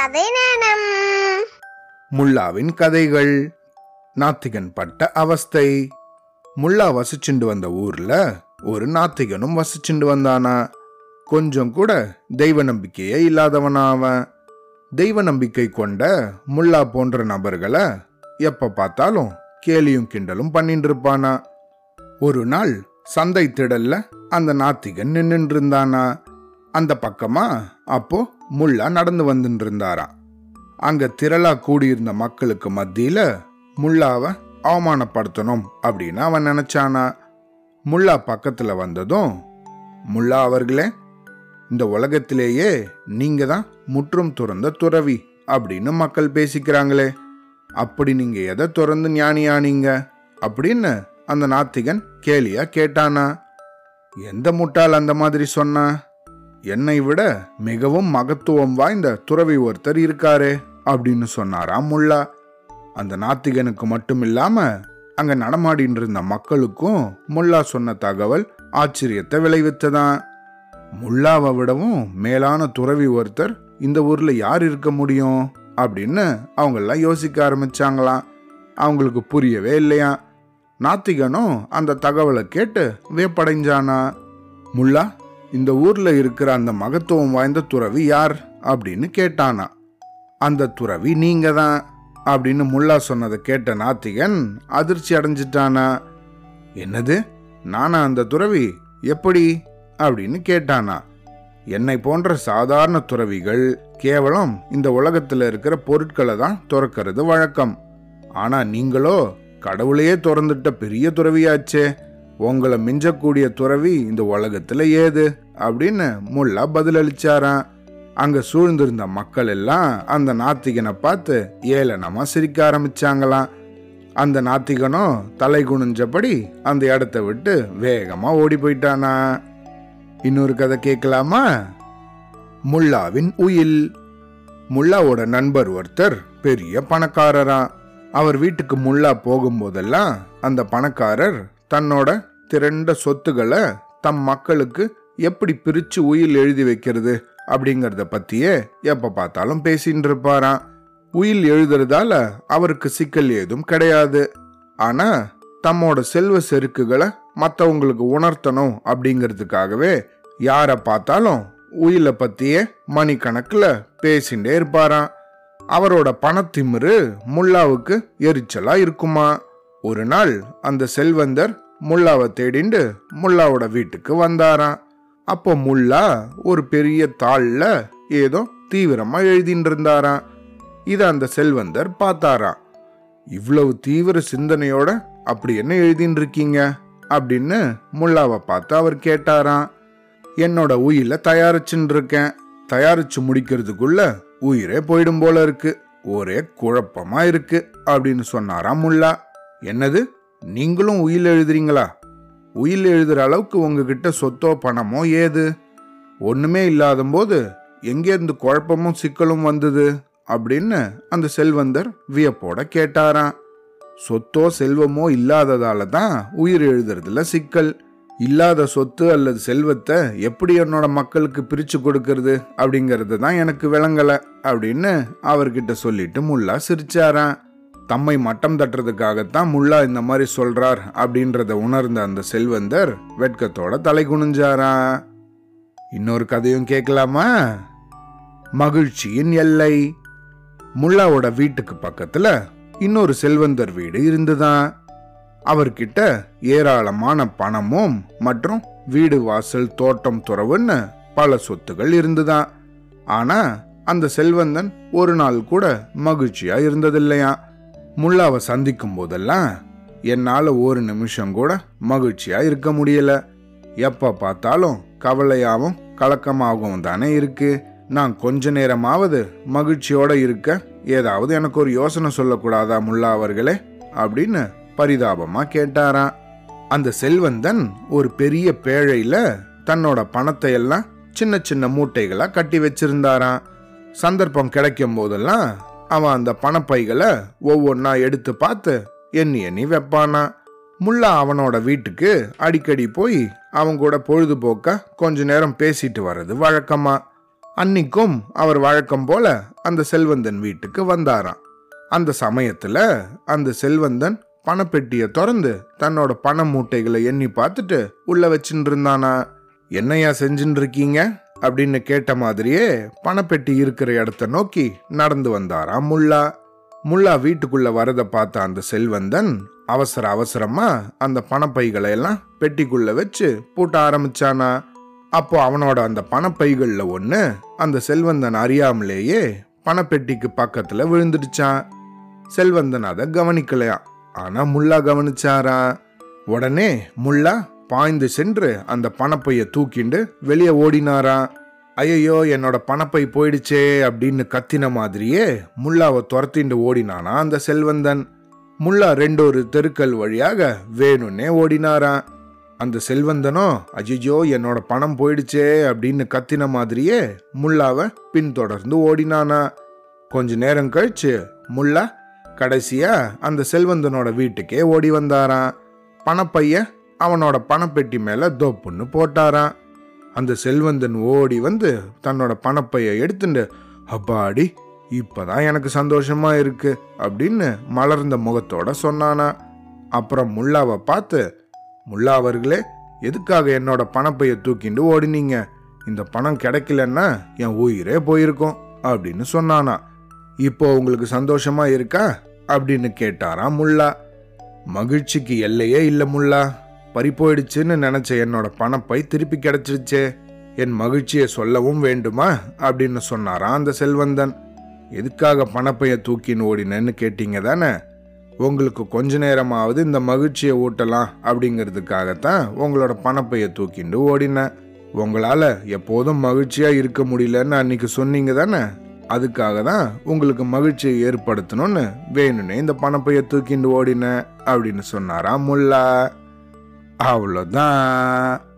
கதை நேரம். முல்லாவின் கதைகள். நாத்திகன் பட்ட அவஸ்தை. முல்லா வசிச்சுண்டு வந்த ஊர்ல ஒரு நாத்திகனும் வசிச்சுண்டு வந்தானா. கொஞ்சம் கூட தெய்வ நம்பிக்கையே இல்லாதவனா அவன் தெய்வ நம்பிக்கை கொண்ட முல்லா போன்ற நபர்களை எப்ப பார்த்தாலும் கேலியும் கிண்டலும் பண்ணிட்டு இருப்பானா ஒரு நாள் சந்தை திடல்ல அந்த நாத்திகன் நின்றுருந்தானா இருந்தானா அந்த பக்கமா அப்போ முல்லா நடந்து வந்துட்டு இருந்தாராம் அங்க திரளா கூடியிருந்த மக்களுக்கு மத்தியில முல்லாவை அவமானப்படுத்தணும் அப்படின்னு அவன் நினைச்சானா. முல்லா பக்கத்துல வந்ததும் முல்லா அவர்களே இந்த உலகத்திலேயே நீங்க தான் முற்றும் துறந்த துறவி அப்படின்னு மக்கள் பேசிக்கிறாங்களே. அப்படி நீங்க எதை துறந்து ஞானியானீங்க? அப்படின்னு அந்த நாத்திகன் கேலியா கேட்டானா. எந்த முட்டாள் அந்த மாதிரி சொன்னா? என்னை விட மிகவும் மகத்துவம் வாய்ந்த துறவி ஒருத்தர் இருக்காரே அப்படின்னு சொன்னாராம் முல்லா. அந்த நாத்திகனுக்கு மட்டும் இல்லாம அங்க நடமாடின்னு இருந்த மக்களுக்கும் முல்லா சொன்ன தகவல் ஆச்சரியத்தை விளைவித்ததான். முல்லாவை விடவும் மேலான துறவி ஒருத்தர் இந்த ஊர்ல யார் இருக்க முடியும் அப்படின்னு அவங்க எல்லாம் யோசிக்க ஆரம்பிச்சாங்களாம். அவங்களுக்கு புரியவே இல்லையா? நாத்திகனும் அந்த தகவலை கேட்டு வியப்படைஞ்சானா? முல்லா இந்த ஊர்ல இருக்கிற அந்த மகத்துவம் வாய்ந்த துறவி யார் அப்படின்னு கேட்டானா. அந்த துறவி நீங்க தான் அப்படின்னு முல்லா சொன்னதை கேட்ட நாத்திகன் அதிர்ச்சி அடைஞ்சிட்டானா. என்னது? நானா அந்த துறவி? எப்படி? அப்படின்னு கேட்டானா. என்னை போன்ற சாதாரண துறவிகள் கேவலம் இந்த உலகத்துல இருக்கிற பொருட்களை தான் துறக்கிறது வழக்கம். ஆனா நீங்களோ கடவுளையே திறந்துட்ட பெரிய துறவியாச்சே. உங்களை மிஞ்சக்கூடிய துறவி இந்த உலகத்துல ஏது? அப்படின்னு முல்லா பதிலளிச்சாராம். அங்க சூழ்ந்திருந்த மக்கள் எல்லாம் அந்த நாத்திகனை பார்த்து ஏளனமா சிரிக்க ஆரம்பிச்சாங்களாம். அந்த நாத்திகனும் தலை குனிஞ்சபடி அந்த இடத்த விட்டு வேகமா ஓடி போயிட்டானா. இன்னொரு கதை கேட்கலாமா? முல்லாவின் உயில். முல்லாவோட நண்பர் ஒருத்தர் பெரிய பணக்காரரா அவர் வீட்டுக்கு முல்லா போகும்போதெல்லாம் அந்த பணக்காரர் தன்னோட திரண்ட சொத்துக்களை தம் மக்களுக்கு எப்படி பிரிச்சு உயில் எழுதி வைக்கிறது அப்படிங்கிறத பத்தியே எப்ப பார்த்தாலும் பேசின்னு இருப்பாராம். உயில் எழுதுறதால அவருக்கு சிக்கல் ஏதும் கிடையாது. ஆனா தம்மோட செல்வ செருக்குகளை மற்றவங்களுக்கு உணர்த்தணும் அப்படிங்கிறதுக்காகவே யாரை பார்த்தாலும் உயிலை பத்தியே மணிக்கணக்கில் பேசிகிட்டே இருப்பாராம். அவரோட பணத்திமிரு முல்லாவுக்கு எரிச்சலா இருக்குமா? ஒரு நாள் அந்த செல்வந்தர் முல்லாவை தேடிண்டு முல்லாவோட வீட்டுக்கு வந்தாராம். அப்போ முல்லா ஒரு பெரிய தாளில் ஏதோ தீவிரமாக எழுதின்னு இருந்தாராம் இதை அந்த செல்வந்தர் பார்த்தாராம். இவ்வளவு தீவிர சிந்தனையோட அப்படி என்ன எழுதின்னு இருக்கீங்க அப்படின்னு முல்லாவை பார்த்து அவர் கேட்டாராம். என்னோட உயில தயாரிச்சுன்னு இருக்கேன் தயாரிச்சு முடிக்கிறதுக்குள்ள உயிரே போயிடும் போல இருக்கு. ஒரே குழப்பமா இருக்கு அப்படின்னு சொன்னாராம் முல்லா. என்னது? நீங்களும் உயில் எழுதுறீங்களா? உயில் எழுதுகிற அளவுக்கு உங்ககிட்ட சொத்தோ பணமோ ஏது? ஒன்றுமே இல்லாதம்போது எங்கேருந்து குழப்பமும் சிக்கலும் வந்தது? அப்படின்னு அந்த செல்வந்தர் வியப்போட கேட்டாராம். சொத்தோ செல்வமோ இல்லாததால தான் உயிர் எழுதுறதுல சிக்கல். இல்லாத சொத்து அல்லது செல்வத்தை எப்படி என்னோட மக்களுக்கு பிரிச்சு கொடுக்கறது அப்படிங்கறது தான் எனக்கு விளங்கல அப்படின்னு அவர்கிட்ட சொல்லிட்டு முல்லா சிரிச்சாரான் தம்மை மட்டம் தட்டுறதுக்காகத்தான் முல்லா இந்த மாதிரி சொல்றார் அப்படின்றத உணர்ந்த அந்த செல்வந்தர் வெட்கத்தோட தலை குனிஞ்சாரா? இன்னொரு கதையும் கேட்கலாமா? மகிழ்ச்சியின் எல்லை. முல்லாவோட வீட்டுக்கு பக்கத்துல இன்னொரு செல்வந்தர் வீடு இருந்துதான். அவர்கிட்ட ஏராளமான பணமும் மற்றும் வீடு வாசல் தோட்டம் துறவுன்னு பல சொத்துகள் இருந்துதான். ஆனா அந்த செல்வந்தன் ஒரு நாள் கூட மகிழ்ச்சியா இருந்ததில்லையா முல்லாவை சந்திக்கும் போதெல்லாம் என்னால் ஒரு நிமிஷம் கூட மகிழ்ச்சியாக இருக்க முடியல. எப்போ பார்த்தாலும் கவலையாகவும் கலக்கமாகவும் தானே இருக்கு. நான் கொஞ்ச நேரமாவது மகிழ்ச்சியோட இருக்க ஏதாவது எனக்கு ஒரு யோசனை சொல்லக்கூடாதா முல்லா அவர்களே? அப்படின்னு பரிதாபமாக கேட்டாராம். அந்த செல்வந்தன் ஒரு பெரிய பேழையில் தன்னோட பணத்தை எல்லாம் சின்ன சின்ன மூட்டைகளாக கட்டி வச்சிருந்தாராம். சந்தர்ப்பம் கிடைக்கும் போதெல்லாம் அவன் அந்த பணப்பைகளை ஒவ்வொன்றா எடுத்து பார்த்து எண்ணி எண்ணி வைப்பானா. முல்லா அவனோட வீட்டுக்கு அடிக்கடி போய் அவன் கூட பொழுதுபோக்க கொஞ்ச நேரம் பேசிட்டு வர்றது வழக்கமா. அன்னிக்கும் அவர் வழக்கம் போல அந்த செல்வந்தன் வீட்டுக்கு வந்தாராம். அந்த சமயத்துல அந்த செல்வந்தன் பணப்பெட்டியை திறந்து தன்னோட பண மூட்டைகளை எண்ணி பார்த்துட்டு உள்ள வச்சுட்டு இருந்தானா. என்னையா செஞ்சுட்டு இருக்கீங்க? அப்படின்னு கேட்ட மாதிரியே பணப்பெட்டி இருக்கிற இடத்த நோக்கி நடந்து வந்தாராம் முல்லா. முல்லா வீட்டுக்குள்ள வரதை பார்த்த அந்த செல்வந்தன் அவசர அவசரமா அந்த பணப்பைகளை எல்லாம் பெட்டிக்குள்ள வச்சு பூட்ட ஆரம்பிச்சானா. அப்போ அவனோட அந்த பணப்பைகளில் ஒன்று அந்த செல்வந்தன் அறியாமலேயே பணப்பெட்டிக்கு பக்கத்தில் விழுந்துடுச்சான். செல்வந்தன் அதை கவனிக்கலையா ஆனால் முல்லா கவனிச்சாரா. உடனே முல்லா பாய்ந்து சென்று அந்த பணப்பைய தூக்கிண்டு வெளியே ஓடினாரா? ஐயோ என்னோட பணப்பை போயிடுச்சே அப்படின்னு கத்தின மாதிரியே முல்லாவை துரத்திண்டு ஓடினானா அந்த செல்வந்தன். முல்லா ரெண்டொரு தெருக்கள் வழியாக வேணும்னே ஓடினாரா? அந்த செல்வந்தனோ அஜிஜோ என்னோட பணம் போயிடுச்சே அப்படின்னு கத்தின மாதிரியே முல்லாவை பின்தொடர்ந்து ஓடினானா. கொஞ்ச நேரம் கழிச்சு முல்லா கடைசியா அந்த செல்வந்தனோட வீட்டுக்கே ஓடி வந்தாராம் பணப்பைய அவனோட பணப்பெட்டி மேலே தோப்புன்னு போட்டாரான் அந்த செல்வந்தன் ஓடி வந்து தன்னோட பணப்பையை எடுத்துட்டு அப்பாடி இப்போதான் எனக்கு சந்தோஷமா இருக்கு அப்படின்னு மலர்ந்த முகத்தோட சொன்னானா. அப்புறம் முல்லாவை பார்த்து முல்லா அவர்களே எதுக்காக என்னோட பணப்பையை தூக்கிண்டு ஓடினீங்க? இந்த பணம் கிடைக்கலன்னா என் உயிரே போயிருக்கும் அப்படின்னு சொன்னானா. இப்போ உங்களுக்கு சந்தோஷமா இருக்கா? அப்படின்னு கேட்டாராம் முல்லா. மகிழ்ச்சிக்கு எல்லையே இல்லை முல்லா பறிப்போயிடுச்சுன்னு நினச்ச என்னோட பணப்பை திருப்பி கிடச்சிடுச்சே என் மகிழ்ச்சியை சொல்லவும் வேண்டுமா? அப்படின்னு சொன்னாராம் அந்த செல்வந்தன். எதுக்காக பணப்பைய தூக்கின்னு ஓடினேன்னு கேட்டீங்க தானே? உங்களுக்கு கொஞ்ச நேரமாவது இந்த மகிழ்ச்சியை ஊட்டலாம் அப்படிங்கிறதுக்காகத்தான் உங்களோட பணப்பைய தூக்கிண்டு ஓடினேன். உங்களால் எப்போதும் மகிழ்ச்சியாக இருக்க முடியலன்னு அன்னைக்கு சொன்னீங்க தானே? அதுக்காக தான் உங்களுக்கு மகிழ்ச்சியை ஏற்படுத்தணும்னு வேணும்னே இந்த பணப்பைய தூக்கிண்டு ஓடினேன் அப்படின்னு சொன்னாராம் முல்லா. habla. Da.